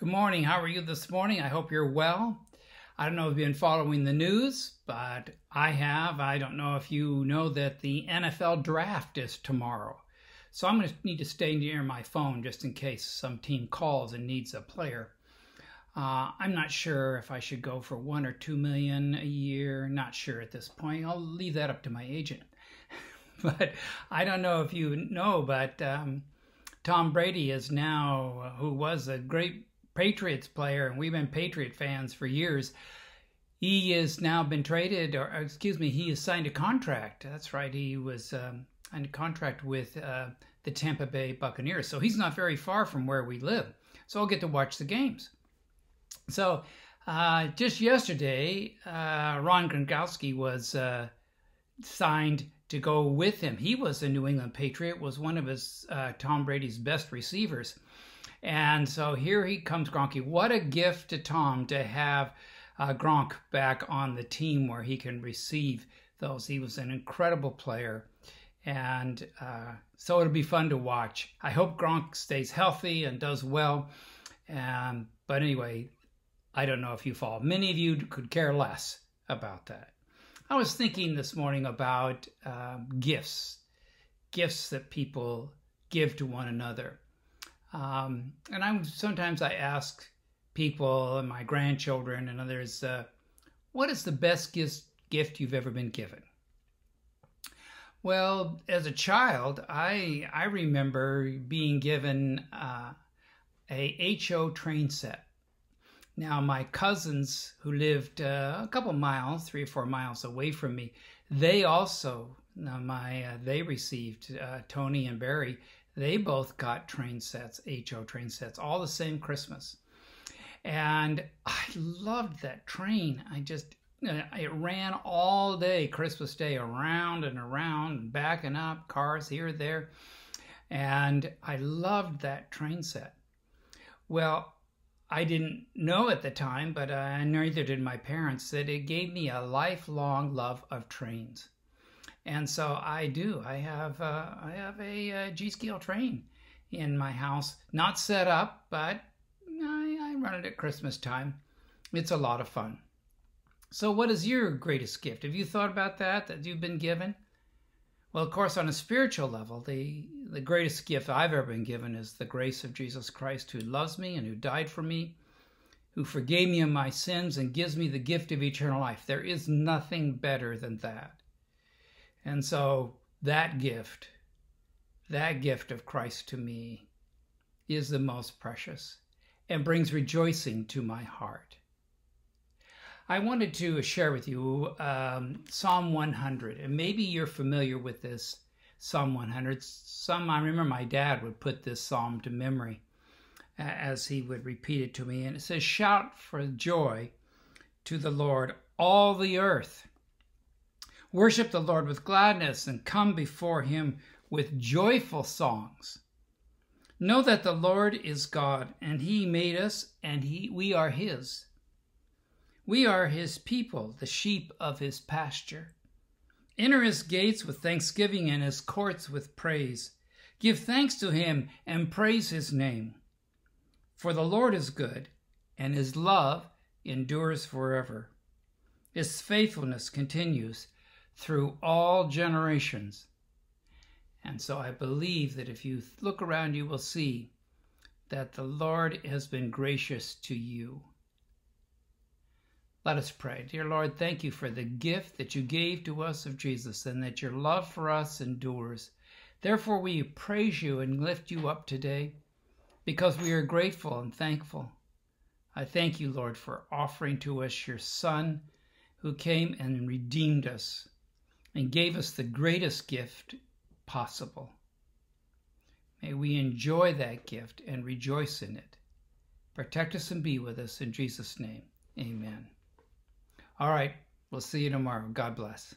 Good morning. How are you this morning? I hope you're well. I don't know if you've been following the news, but I have. I don't know if you know that the NFL draft is tomorrow. So I'm going to need to stay near my phone just in case some team calls and needs a player. Uh, I'm not sure if I should go for one or two million a year. Not sure at this point. I'll leave that up to my agent. but I don't know if you know, but um, Tom Brady is now, who was a great Patriots player, and we've been Patriot fans for years. He has now been traded, or excuse me, he has signed a contract. That's right, he was um, a contract with uh, the Tampa Bay Buccaneers. So he's not very far from where we live. So I'll get to watch the games. So uh, just yesterday, uh, Rob Gronkowski was uh, signed to go with him. He was a New England Patriot, was one of his uh, Tom Brady's best receivers. And so here he comes, Gronky. What a gift to Tom to have uh, Gronk back on the team where he can receive those. He was an incredible player. And uh, so it'll be fun to watch. I hope Gronk stays healthy and does well. But anyway, I don't know if you follow. Many of you could care less about that. I was thinking this morning about um, gifts, gifts that people give to one another. Um, and I'm sometimes I ask people and my grandchildren and others, uh, what is the best gift, gift you've ever been given? Well, as a child, I I remember being given uh, a HO train set. Now, my cousins who lived uh, a couple miles, three or four miles away from me, they also my uh, they received uh, Tony and Barry they both got train sets, HO train sets, all the same Christmas. And I loved that train. I just, uh, it ran all day, Christmas Day, around and around, backing up, cars here, there. And I loved that train set. Well, I didn't know at the time, but uh, neither did my parents, that it gave me a lifelong love of trains. And so I do. I have uh, I have a, a uh, G scale train in my house, not set up, but I, I run it at Christmas time. It's a lot of fun. So, what is your greatest gift? Have you thought about that that you've been given? Well, of course, on a spiritual level, the, the greatest gift I've ever been given is the grace of Jesus Christ, who loves me and who died for me, who forgave me of my sins and gives me the gift of eternal life. There is nothing better than that. And so that gift, that gift of Christ to me, is the most precious and brings rejoicing to my heart. I wanted to share with you um, Psalm 100, and maybe you're familiar with this Psalm 100. Some I remember my dad would put this psalm to memory as he would repeat it to me, and it says, "Shout for joy to the Lord, all the earth." Worship the Lord with gladness and come before him with joyful songs. Know that the Lord is God, and he made us, and he, we are his. We are his people, the sheep of his pasture. Enter his gates with thanksgiving and his courts with praise. Give thanks to him and praise his name. For the Lord is good, and his love endures forever. His faithfulness continues through all generations. And so I believe that if you look around, you will see that the Lord has been gracious to you. Let us pray. Dear Lord, thank you for the gift that you gave to us of Jesus and that your love for us endures. Therefore, we praise you and lift you up today because we are grateful and thankful. I thank you, Lord, for offering to us your Son who came and redeemed us and gave us the greatest gift possible. May we enjoy that gift and rejoice in it. Protect us and be with us in Jesus' name. Amen. All right, we'll see you tomorrow. God bless.